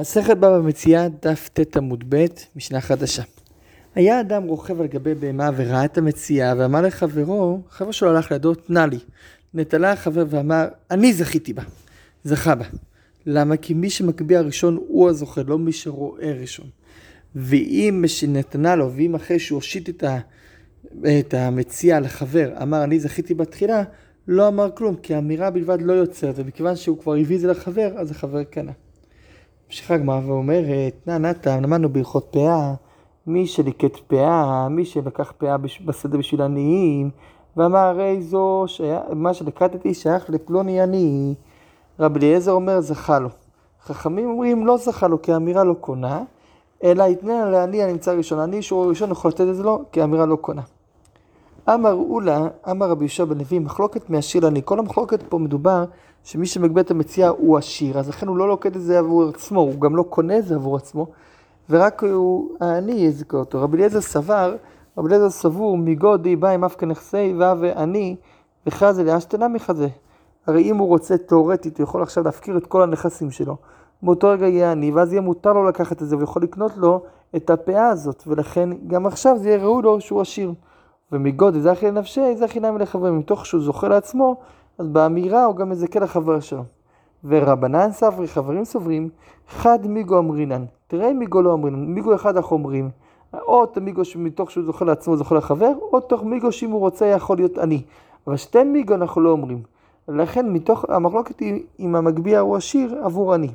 מסכת בבא מציאה, דף ט עמוד ב', משנה חדשה. היה אדם רוכב על גבי בהמה וראה את המציאה ואמר לחברו, חבר שלו הלך לידו, תנה לי. נטלה החבר ואמר, אני זכיתי בה. זכה בה. למה? כי מי שמגביה ראשון הוא הזוכה, לא מי שרואה ראשון. ואם נתנה לו, ואם אחרי שהוא הושיט את, ה, את המציאה לחבר, אמר אני זכיתי בתחילה, לא אמר כלום, כי האמירה בלבד לא יוצרת, ומכיוון שהוא כבר הביא את זה לחבר, אז החבר קנה. ממשיכה הגמרא ואומרת, נא נתן, למדנו בהלכות פאה, מי שליקט פאה, מי שלקח פאה בשדה בשביל עניים, ואמר הרי זו, מה שלקטתי שייך לפלוני עני. רבי אליעזר אומר זכה לו. חכמים אומרים לא זכה לו כי האמירה לא קונה, אלא יתנה לעני הנמצא ראשון. עני שהוא ראשון יכול לתת את זה לו כי האמירה לא קונה. אמר אולה, אמר רבי יהושע בן לוי, מחלוקת מעשיר לעני. כל המחלוקת פה מדובר שמי שמגבה את המציאה הוא עשיר, אז לכן הוא לא לוקט את זה עבור עצמו, הוא גם לא קונה את זה עבור עצמו, ורק הוא, העני יזכה אותו. רבי אליעזר סבר, רבי אליעזר סבור, מגודי בא עם אף כנכסי ועני, וחזה לאשתנה מחזה. הרי אם הוא רוצה תאורטית, הוא יכול עכשיו להפקיר את כל הנכסים שלו. באותו רגע יהיה עני, ואז יהיה מותר לו לקחת את זה, ויכול לקנות לו את הפאה הזאת, ולכן גם עכשיו זה יהיה ראוי לו שהוא עשיר. ומגודל זכי לנפשי, זכי נמי לחברים. מתוך שהוא זוכה לעצמו, אז באמירה הוא גם מזכה לחבר שלו. ורבנן סברי, חברים סוברים, חד מיגו אמרינן. תראה מיגו לא אמרינן, מיגו אחד אנחנו אומרים. או את המיגו שמתוך שהוא זוכה לעצמו זוכה לחבר, או תוך מיגו שאם הוא רוצה יכול להיות עני. אבל שתי מיגו אנחנו לא אומרים. לכן מתוך המחלוקת היא אם המגביה הוא עשיר עבור עני.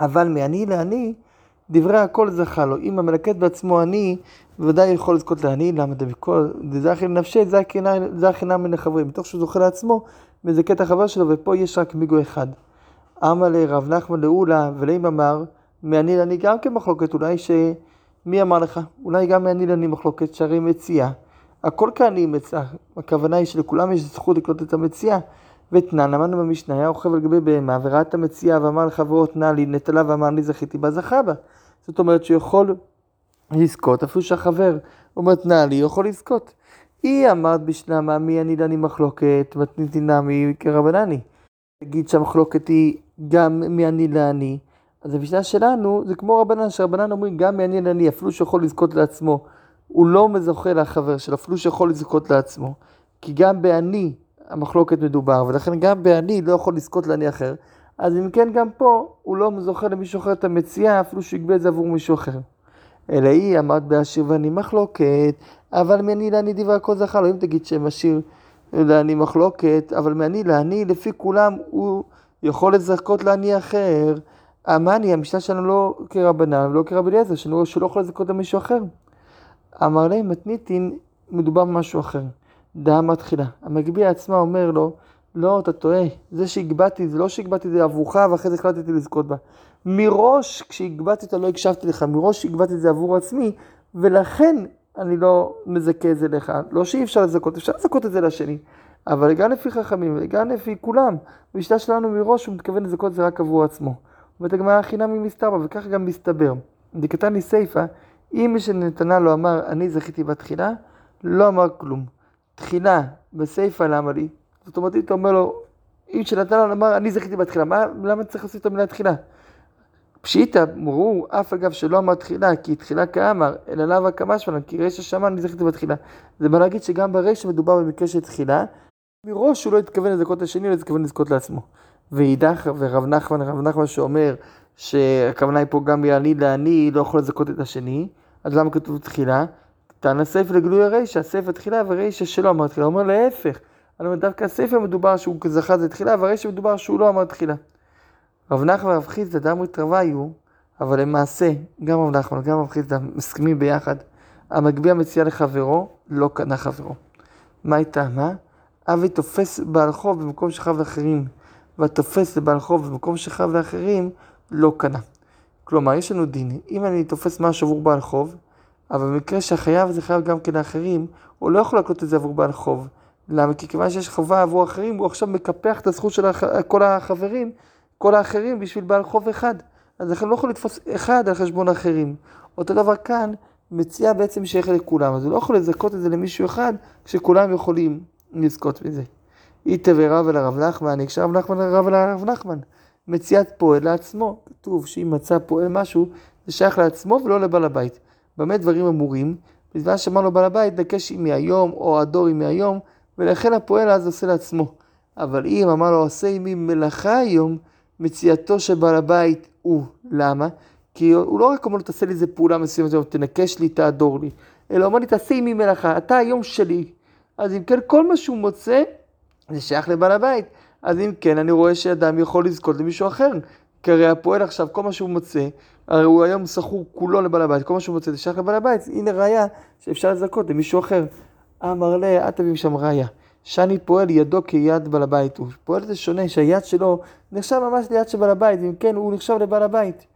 אבל מעני לעני, דברי הכל זכה לו. אם המלקט בעצמו עני, בוודאי יכול לזכות לעני, למה דבכל, דזכי לנפשי, החינם מן החברים. מתוך שהוא זוכה לעצמו, מזכה את החבר שלו, ופה יש רק מיגו אחד. אמר לרב נחמן לאולה, ולאים אמר, מעני לעני גם כן מחלוקת, אולי ש... מי אמר לך? אולי גם מעני לעני מחלוקת, שהרי מציאה. הכל כאן היא מציאה. הכוונה היא שלכולם יש זכות לקלוט את המציאה. ותנן, למדנו במשנה, היה רוכב על גבי בהמה, וראה את המציאה ואמר לחברו, תנה לי, נטלה ואמר אני זכיתי בה, זכה בה. זאת אומרת שהוא יכול לזכות, אפילו שהחבר הוא יכול לזכות. היא אמרת בשלמה, מי אני דני מחלוקת, מתניתי נמי כרבנני. תגיד שהמחלוקת היא גם מעני לעני, אז המשנה שלנו זה כמו רבנן, שרבנן אומרים גם מעני לעני, אפילו שיכול לזכות לעצמו, הוא לא מזוכה לחבר שלו, אפילו שיכול לזכות לעצמו. כי גם בעני המחלוקת מדובר, ולכן גם בעני לא יכול לזכות לעני אחר. אז אם כן, גם פה הוא לא זוכה למישהו אחר את המציאה, אפילו שהוא יגבה את זה עבור מישהו אחר. אלא היא אמרת בעשיר ואני מחלוקת, אבל מעני לעני דברי הכל זכה לו. אם תגיד שהם עשיר לעני מחלוקת, אבל מעני לעני, לפי כולם, הוא יכול לזכות לעני אחר. המאני, המשנה שלנו לא כרבנן ולא כרבי אליעזר, שלא יכול לזכות למישהו אחר. אמר להם מתניתין, מדובר במשהו אחר. דעה מתחילה. המגביה עצמה אומר לו, לא, אתה טועה, זה שהגבהתי, זה לא שהגבהתי את זה עבורך ואחרי זה החלטתי לזכות בה. מראש, כשהגבהתי אותה לא הקשבתי לך, מראש שהגבהתי את זה עבור עצמי, ולכן אני לא מזכה את זה לך. לא שאי אפשר לזכות, אפשר לזכות את זה לשני. אבל גם לפי חכמים, וגם לפי כולם, בשיטה שלנו מראש הוא מתכוון לזכות את זה רק עבור עצמו. ואת הגמרא חינם היא מסתבר, וככה גם מסתבר. דקתן לי סיפא, אם שנתנה לו אמר, אני זכיתי בתחילה, לא אמר כלום. תחילה, בסיפא למה לי? זאת אומרת, אם אתה אומר לו, אם שנתן אמר, אני זכיתי בתחילה, מה, למה צריך לעשות את המילה תחילה? פשיטא, ברור, אף אגב שלא אמר תחילה, כי תחילה כאמר, אלא לאו הקמה שלנו, כי רשע שמע אני זכיתי בתחילה. זה בא להגיד שגם ברשע מדובר במקרה של תחילה, מראש הוא לא התכוון לזכות לשני, הוא לא התכוון לזכות לעצמו. ואידך, ורב נחמן, רב נחמן שאומר שהכוונה היא פה גם מעני לעני, לא יכול לזכות את השני, אז למה כתוב תחילה? טען הספר לגלוי הרישא, הספר תחילה ורישא שלא אמר תחילה. הוא אומר להפך, אומר דווקא הספר מדובר שהוא זכה זה תחילה, והרישא מדובר שהוא לא אמר תחילה. רב נחמן ורב חיסדא דם היו, אבל למעשה, גם רב נחמן וגם רב חיסדא מסכימים ביחד, המגביה מציע לחברו, לא קנה חברו. מה הייתה? מה? אבי תופס בעל חוב במקום שחב לאחרים, והתופס לבעל חוב במקום שחב לאחרים, לא קנה. כלומר, יש לנו דין, אם אני תופס משהו עבור בעל חוב, אבל במקרה שהחייב זה חייב גם כן לאחרים, הוא לא יכול לקלוט את זה עבור בעל חוב. למה? כי כיוון שיש חובה עבור אחרים, הוא עכשיו מקפח את הזכות של הח... כל החברים, כל האחרים בשביל בעל חוב אחד. אז לכן לא יכול לתפוס אחד על חשבון האחרים. אותו דבר כאן, מציע בעצם שייך לכולם, אז הוא לא יכול לזכות את זה למישהו אחד, כשכולם יכולים לזכות בזה. אל הרב נחמן, הקשר רב נחמן לרב אל הרב נחמן. מציאת פועל לעצמו. כתוב שאם מצא פועל משהו, זה שייך לעצמו ולא לבעל הבית. במה דברים אמורים? בזמן שאמר לו בעל הבית, נקש היא מהיום, או הדור היא מהיום, ולכן הפועל אז עושה לעצמו. אבל אם אמר לו, עשה עמי מלאכה היום, מציאתו של בעל הבית הוא. למה? כי הוא לא רק אומר לו, תעשה לי איזה פעולה מסוימת, תנקש לי, תעדור לי, אלא אומר לי, תעשה עמי מלאכה, אתה היום שלי. אז אם כן, כל מה שהוא מוצא, זה שייך לבעל הבית. אז אם כן, אני רואה שאדם יכול לזכות למישהו אחר. כי הרי הפועל עכשיו, כל מה שהוא מוצא, הרי הוא היום סחור כולו לבעל הבית, כל מה שהוא מוצא זה שייך לבעל הבית, הנה ראיה שאפשר לזכות למישהו אחר. אמר לה, תביא משם ראיה. שאני פועל ידו כיד בעל הבית הוא. פועל זה שונה, שהיד שלו נחשב ממש ליד של בעל הבית, אם כן, הוא נחשב לבעל הבית.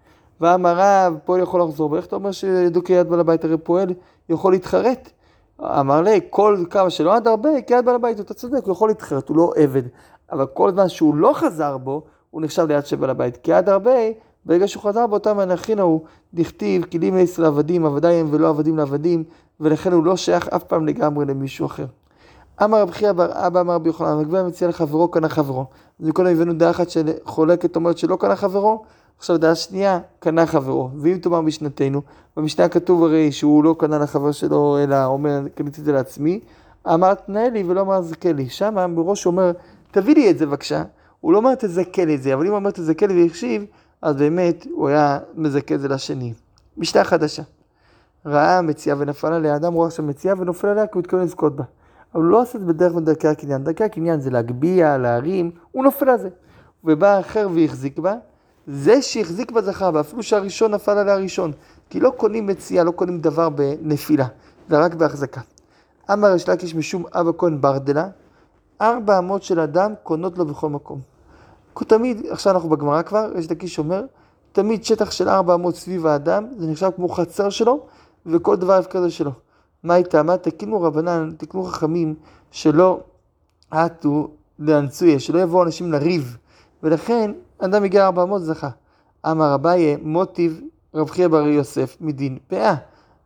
ואמר רב, פועל יכול לחזור, ואיך אתה אומר שידו כיד בעל הבית? הרי פועל יכול להתחרט. אמר לי, כל כמה שלא עד הרבה, כיד בעל הבית, אתה צודק, הוא יכול להתחרט, הוא לא עבד. אבל כל זמן שהוא לא חזר בו, הוא נחשב ליד של בעל הבית. כי עד הרבה, ברגע שהוא חזר באותם מנחין הוא דכתיב, כלים עשר עבדים, עבדי הם ולא עבדים לעבדים, ולכן הוא לא שייך אף פעם לגמרי למישהו אחר. אמר רב חייא בר אבא אמר רבי יוחנן, המגבה מציע לחברו קנה חברו. אז מקודם הבאנו דעה אחת שחולקת אומרת שלא קנה חברו, עכשיו דעה שנייה, קנה חברו. ואם תאמר משנתנו, במשנה כתוב הרי שהוא לא קנה לחבר שלו, אלא אומר, קניתי את זה לעצמי, אמר תנאי לי ולא אמר זכה לי. שם מראש אומר, תביא לי את זה בבקשה. הוא לא אומר תזכה לי את זה, אבל אם הוא אומר תזכה לי והחשיב, אז באמת הוא היה מזכה את זה לשני. משנה חדשה. ראה מציאה ונפל עליה, אדם רואה עכשיו מציאה ונופל עליה כי הוא מתכוון לזכות בה. אבל הוא לא עושה את זה בדרך מדרכי הקניין. דרכי הקניין זה להגביה, להרים, הוא נופל על זה. ובא אחר והחזיק בה, זה שהחזיק בה זכה, ואפילו שהראשון נפל עליה הראשון. כי לא קונים מציאה, לא קונים דבר בנפילה, זה רק בהחזקה. אמר יש לקיש משום אבא כהן ברדלה, ארבע אמות של אדם קונות לו בכל מקום. תמיד, עכשיו אנחנו בגמרא כבר, יש לקיש אומר, תמיד שטח של ארבע אמות סביב האדם, זה נחשב כמו חצר שלו, וכל דבר הפקר זה שלו. מה הייתה? מה תקינו רבנן, תקנו חכמים, שלא עטו לאנצויה, שלא יבואו אנשים לריב. ולכן, אדם הגיע ארבע אמות זכה. אמר אביי, מוטיב רב חייא בר יוסף מדין פאה.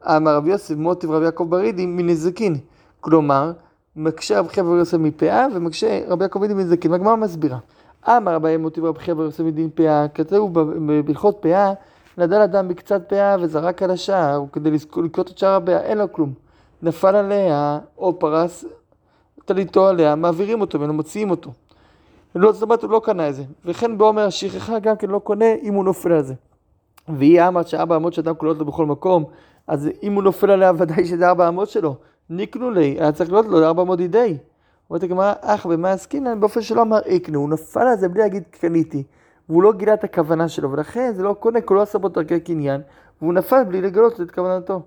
אמר רב יוסף, מוטיב רב יעקב ברידי מנזקין. כלומר, מקשה רב חייא בר יוסף מפאה, ומקשה רב יעקב ברידי מנזקין. והגמרא מסבירה. אמר אביי, מוטיב רב חייא בר יוסף מדין פאה, כתוב בהלכות פאה, נדל אדם בקצת פאה וזרק על השער, כדי לקלוט את שער הפאה, אין לו כלום. נפל עליה, או פרס טליתו עליה, מעבירים אותו ממנו, מוציאים אותו. לא, זאת אומרת, הוא לא קנה את זה. וכן בעומר השכחה גם כן לא קונה אם הוא נופל על זה. והיא אמרת שארבע אמות שאדם קולות לו בכל מקום, אז אם הוא נופל עליה ודאי שזה ארבע אמות שלו. ניקנו לי, היה צריך להיות לו ארבע אמות ידי. אומרת הגמרא, אך במה עסקינן? באופן שלא אמר איקנו, הוא נפל על זה בלי להגיד קניתי. והוא לא גילה את הכוונה שלו, ולכן זה לא קונה, כי הוא לא עשה בו דרכי קניין, והוא נפל בלי לגלות את כוונתו.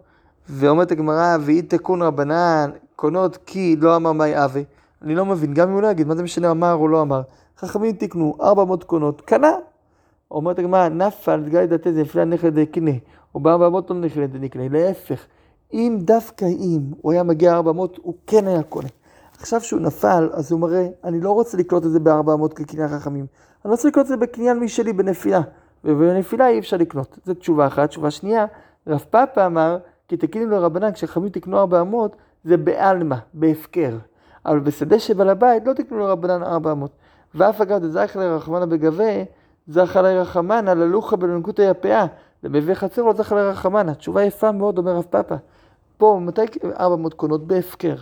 ואומרת הגמרא, ואי תקון רבנן, קונות כי לא אמר מאי אבי. אני לא מבין, גם אם הוא לא יגיד, מה זה משנה אמר או לא אמר. חכמים תקנו, ארבע מאות קונות, קנה. אומרת הגמרא, נפל דגלי דתי זה לפני הנכד דקנה, או בארבע מאות לא נכד דקנה, להפך. אם דווקא אם הוא היה מגיע ארבע מאות, הוא כן היה קונה. עכשיו שהוא נפל, אז הוא מראה, אני לא רוצה לקלוט את זה בארבע מאות כקניין חכמים. אני רוצה לקלוט את זה בקניין משלי בנפילה. ובנפילה אי אפשר לקנות. זו תשובה אחת. תשובה שנייה, רב פאפה אמר, כי תקינו לרבנן, כשחכמים תקנו ארבע אמות, זה בעלמא, בהפקר. אבל בשדה שבעל הבית לא תקנו לרבנן ארבע אמות. ואף אגב דזייך לרחמנה בגבה, זכה לרחמנה ללוחה בלנקוטי הפאה. למביא חצר לא זכה לרחמנה. תשובה יפה מאוד, אומר רב פאפה. פה, מתי ארבע אמות קונות? בהפקר.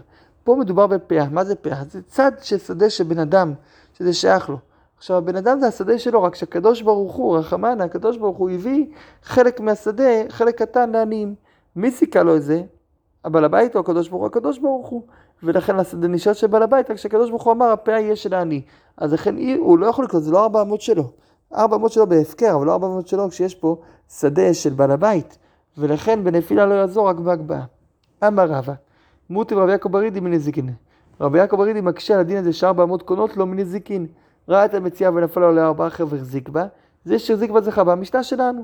פה מדובר בפאה. מה זה פאה? זה צד של שדה של בן אדם, שזה שייך לו. עכשיו, הבן אדם זה השדה שלו, רק שהקדוש ברוך הוא, רחמנה, הקדוש ברוך הוא הביא חלק מהשדה, חלק קטן לעניים. מי סיכה לו את זה? הבעל הבית או הקדוש ברוך הוא? הקדוש ברוך הוא. ולכן השדה נשאר של בעל הבית, רק שהקדוש ברוך הוא אמר, הפה יהיה של העני. אז לכן הוא לא יכול לקנות, זה לא ארבע אמות שלו. ארבע אמות שלו בהפקר, אבל לא ארבע אמות שלו כשיש פה שדה של בעל הבית. ולכן בנפילה לא יעזור רק בהגבהה. אמר רבא, מוטי רבי יעקב ברידי מנזיקין. רבי יעקב ברידי מקשה על הדין הזה שארבע אמות קונות לו מנזיקין. ראה את המציאה ונפל עליה ארבעה אחר והחזיק בה, זה שהחזיק בה זכה במשנה שלנו.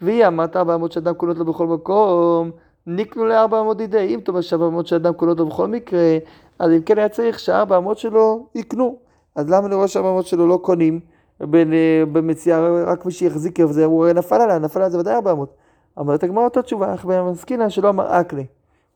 והיא אמרת ארבע אמות שאדם קונות לו בכל מקום, ניקנו לארבע אמות ידי. אם תאמר שארבע אמות שאדם קונות לו בכל מקרה, אז אם כן היה צריך שארבע אמות שלו יקנו. אז למה לראות שארבע אמות שלו לא קונים במציאה, רק מי שיחזיק זה, הוא נפל עליה, נפל עליה זה ודאי ארבע אמות. אומרת הגמרא אותה תשובה, אך במסכינה שלא אמר אקלי.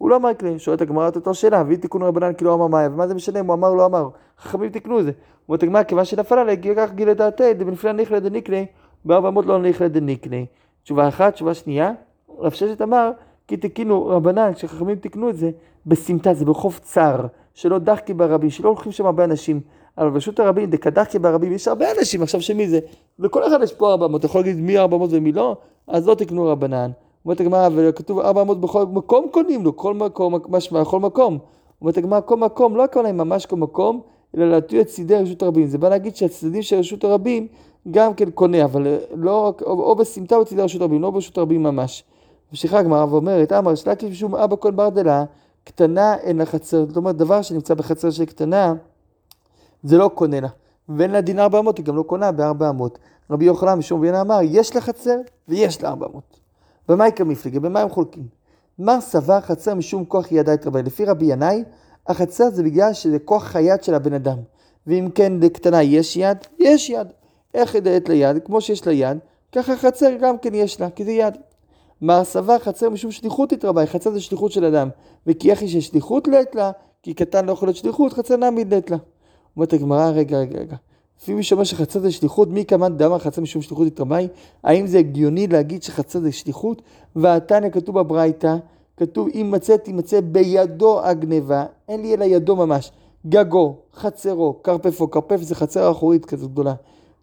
הוא לא אמר כלי, שואלת הגמרא את אותו שאלה, הביא תיקון רבנן כי לא אמר מאיה, ומה זה משנה אם הוא אמר או לא אמר? חכמים תיקנו את זה. אומרת הגמרא, כיוון שנפל עליה, כך גילה דעתי, דבנפלא ניכלה דניקלי, בארבע אמות לא ניכלה דניקלי. תשובה אחת, תשובה שנייה, רב ששת אמר, כי תקינו רבנן, כשחכמים תיקנו את זה, בסמטה, זה ברחוב צר, שלא דחקי ברבים, שלא הולכים שם הרבה אנשים. אבל ברשות הרבים, דקדחקי ברבים, יש הרבה אנשים, עכשיו שמי זה? לכל אחד יש פה 400, אתה יכול להגיד מי 400 ומי לא? אז לא תקנו רבנן. אומרת הגמרא, וכתוב 400 בכל מקום קונים לו, כל מקום, משמע, כל מקום. אומרת הגמרא, כל מקום, לא הכוונה ממש כל מקום, אלא להטוי את צידי רשות הרבים. זה בא להגיד שהצדדים של רשות הרבים גם כן קונה, אבל לא רק, או, או בסמטה או בצידי רשות הרבים, לא ברשות הרבים ממש. ממשיכה הגמרא ואומרת, אמר, שלקי שום אבא כל ברדלה, קטנה אין לה חצר. זאת אומרת, דבר שנמצא בחצר של קטנה, זה לא קונה לה. ואין לה דין 400, היא גם לא קונה ב-400. רבי יוחנן משום וינה אמר, יש לה חצר ויש לה 400. ומה יקרה מפלגה? במה הם חולקים? מר סבר חצר משום כוח ידע את רבי. לפי רבי ינאי, החצר זה בגלל שזה כוח היד של הבן אדם. ואם כן לקטנה יש יד, יש יד. איך ידעת ליד? כמו שיש לה יד, ככה חצר גם כן יש לה, כי זה יד. מר סבר חצר משום שליחות התרבה, חצר זה שליחות של אדם. וכי איך יש שליחות לעת לה, כי קטן לא יכול להיות שליחות, חצר נעמיד לעת לה. אומרת הגמרא, רגע, רגע, רגע. לפי מי שאומר שחצר זה שליחות, מי כמובן דאמר חצר משום שליחות התרמאי? האם זה הגיוני להגיד שחצר זה שליחות? והתניא כתוב בברייתא, כתוב אם מצא תימצא בידו הגניבה, אין לי אלא ידו ממש. גגו, חצרו, כרפפו, כרפף זה חצר אחורית כזאת גדולה.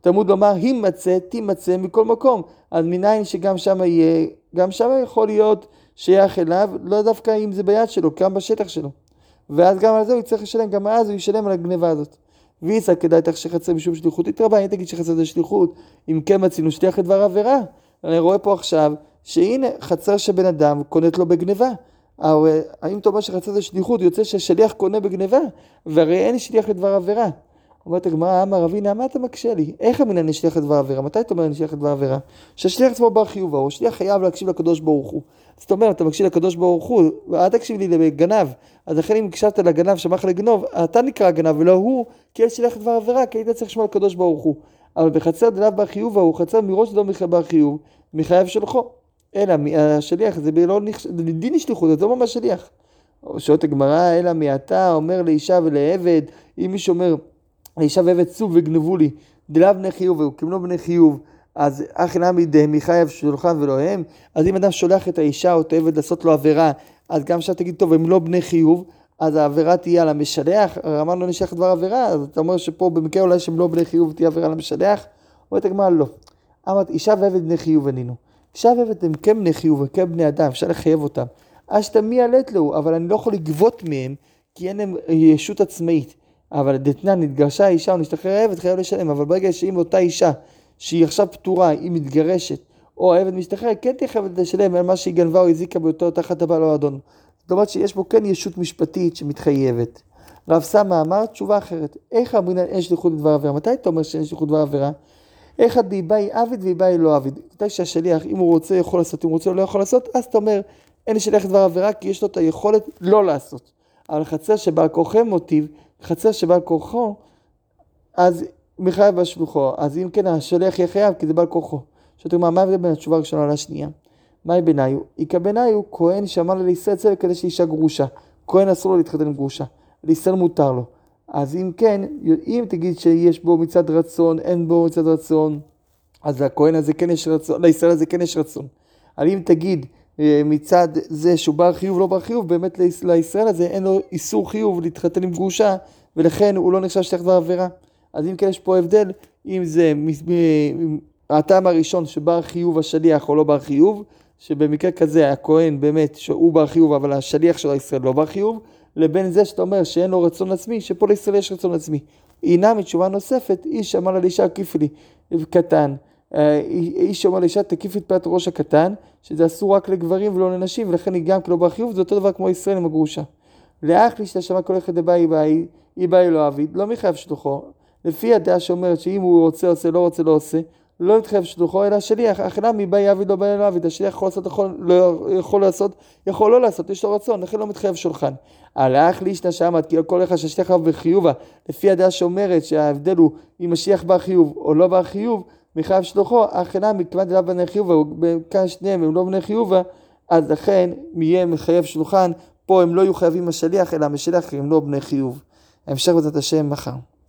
תלמוד לומר, אם מצא, תימצא מכל מקום. אז מניין שגם שם יהיה, גם שם יכול להיות שייך אליו, לא דווקא אם זה ביד שלו, גם בשטח שלו. ואז גם על זה הוא יצטרך לשלם, גם אז הוא ישלם על הגניבה הזאת. ואיסא כדאי תחשך חצר משום שליחות התרבה, אם תגיד שחצר זה שליחות, אם כן מצינו שליח לדבר עבירה. אני רואה פה עכשיו, שהנה חצר של בן אדם קונית לו בגניבה. האם אתה אומר שחצר זה שליחות, יוצא שהשליח קונה בגניבה, והרי אין שליח לדבר עבירה. אומרת הגמרא, אמר רבינה, מה אתה מקשה לי? איך אני שליח לדבר עבירה? מתי אתה אומר שליח לדבר עבירה? שהשליח עצמו בר חיובה, או שליח חייב להקשיב לקדוש ברוך הוא. זאת אומרת, אתה מקשיב לקדוש ברוך הוא, ואל תקשיב לי לגנב. אז לכן אם הקשבת לגנב לך לגנוב, אתה נקרא גנב ולא הוא, כי יש שליח לדבר עבירה, כי היית צריך לשמוע לקדוש ברוך הוא. אבל בחצר דלאו בר חיובה, הוא חצר מראש לא בר חיוב, מחייב שלחו. אלא השליח, זה לא דין השליחות, זה לא ממש שליח. שואלת הגמרא, אלא מעתה אומר לאישה ולעבד, אם מישהו אומר, לאישה ועבד סוג וגנבו לי, דלאו בני חיוב, וקימנו בני חיוב, אז אחי נמי דהמי חייב שולחן ולא הם, אז אם אדם שולח את האישה או את העבד לעשות לו עבירה, אז גם כשאתה תגיד, טוב, הם לא בני חיוב, אז העבירה תהיה על המשלח, אמרנו נשלח דבר עבירה, אז אתה אומר שפה במקרה אולי שהם לא בני חיוב תהיה עבירה על המשלח, אומרת הגמרא לא. אמרת, אישה ועבד בני חיוב ענינו. אישה ועבד הם כן בני חיוב, הם כן בני אדם, אפשר לחייב אותם. אז שאתה מי עלית לו, אבל אני לא יכול לגבות מהם, כי אין להם ישות עצמאית. אבל דתנן, נתגרשה האישה או נשתחרר העבד, חייב לשלם, אבל ברגע שאם אותה אישה שהיא עכשיו פטורה, היא מתגרשת, או העבד משתחרר, כן תהיה חייבת לשלם על מה שהיא גנבה או הזיקה באותו תחת הבעל או האדון. זאת אומרת שיש פה כן ישות משפטית שמתחייבת. רב סמא אמר תשובה אחרת, איך אמרינן אין שליחות לדבר עבירה? מתי אתה אומר שאין שליחות לדבר עבירה? איך דאיבאי עביד ואיבאי לא עביד? מתי שהשליח, אם הוא רוצה, יכול לעשות, אם הוא רוצה, לא יכול לעשות, אז אתה אומר, אין שליח לדבר עבירה, כי יש לו את היכולת לא לעשות. אבל חצר שבעל כורחו מוטיב, חצר שבעל כורחו, אז מחייב בשלוחו. אז אם כן, השליח יהיה חייב, כי זה בעל כורחו. שאתה אומר, מה ההבדל בין התשובה הראשונה לשנייה? מהי ביניו? איכא ביניו, כהן שאמר לה לישראל צל לקדש לאישה גרושה. כהן אסור לו להתחתן עם גרושה. לישראל מותר לו. אז אם כן, אם תגיד שיש בו מצד רצון, אין בו מצד רצון, אז לכהן הזה כן יש רצון, לישראל הזה כן יש רצון. אבל אם תגיד אה, מצד זה שהוא בר חיוב, לא בר חיוב, באמת לישראל הזה אין לו איסור חיוב להתחתן עם גרושה, ולכן הוא לא נחשב שטח דבר עבירה. אז אם כן יש פה הבדל, אם זה הטעם הראשון שבר חיוב השליח או לא בר חיוב, שבמקרה כזה הכהן באמת שהוא בר חיוב אבל השליח של הישראל לא בר חיוב, לבין זה שאתה אומר שאין לו רצון עצמי, שפה לישראל יש רצון עצמי. הנה מתשובה נוספת, איש אמר לה לאישה הקיפי לי, קטן. אה, איש אמר לאישה תקיפי את פאת ראש הקטן, שזה אסור רק לגברים ולא לנשים, ולכן היא גם כלא בר חיוב, זה אותו דבר כמו ישראל עם הגרושה. לאח לי שאתה שמע כל אחד דבאי באי, אי באי לא אביד, לא מחייב שלוחו. לפי הדעה שאומרת שאם הוא רוצה עושה, לא רוצה לא עושה, לא מתחייב שלוחו אלא שליח, אך למה מבאי יעביד לא באי יעביד, השליח יכול לעשות, יכול, לא יכול לעשות, יכול לא לעשות, יש לו רצון, לכן לא מתחייב שולחן. הלך לישנא שעמד, כי כל אחד שהשליח רב בחיובה, לפי הדעה שאומרת שההבדל הוא אם השליח בר חיוב או לא בר חיוב, מחייב שלוחו, אך למה מכיוון דלאו בני חיובה, כאן שניהם הם לא בני חיובה, אז לכן יהיה מחייב שולחן פה הם לא יהיו חייבים השליח, אלא המשלח כי הם לא בני חיוב. ההמשך בעזרת השם מחר.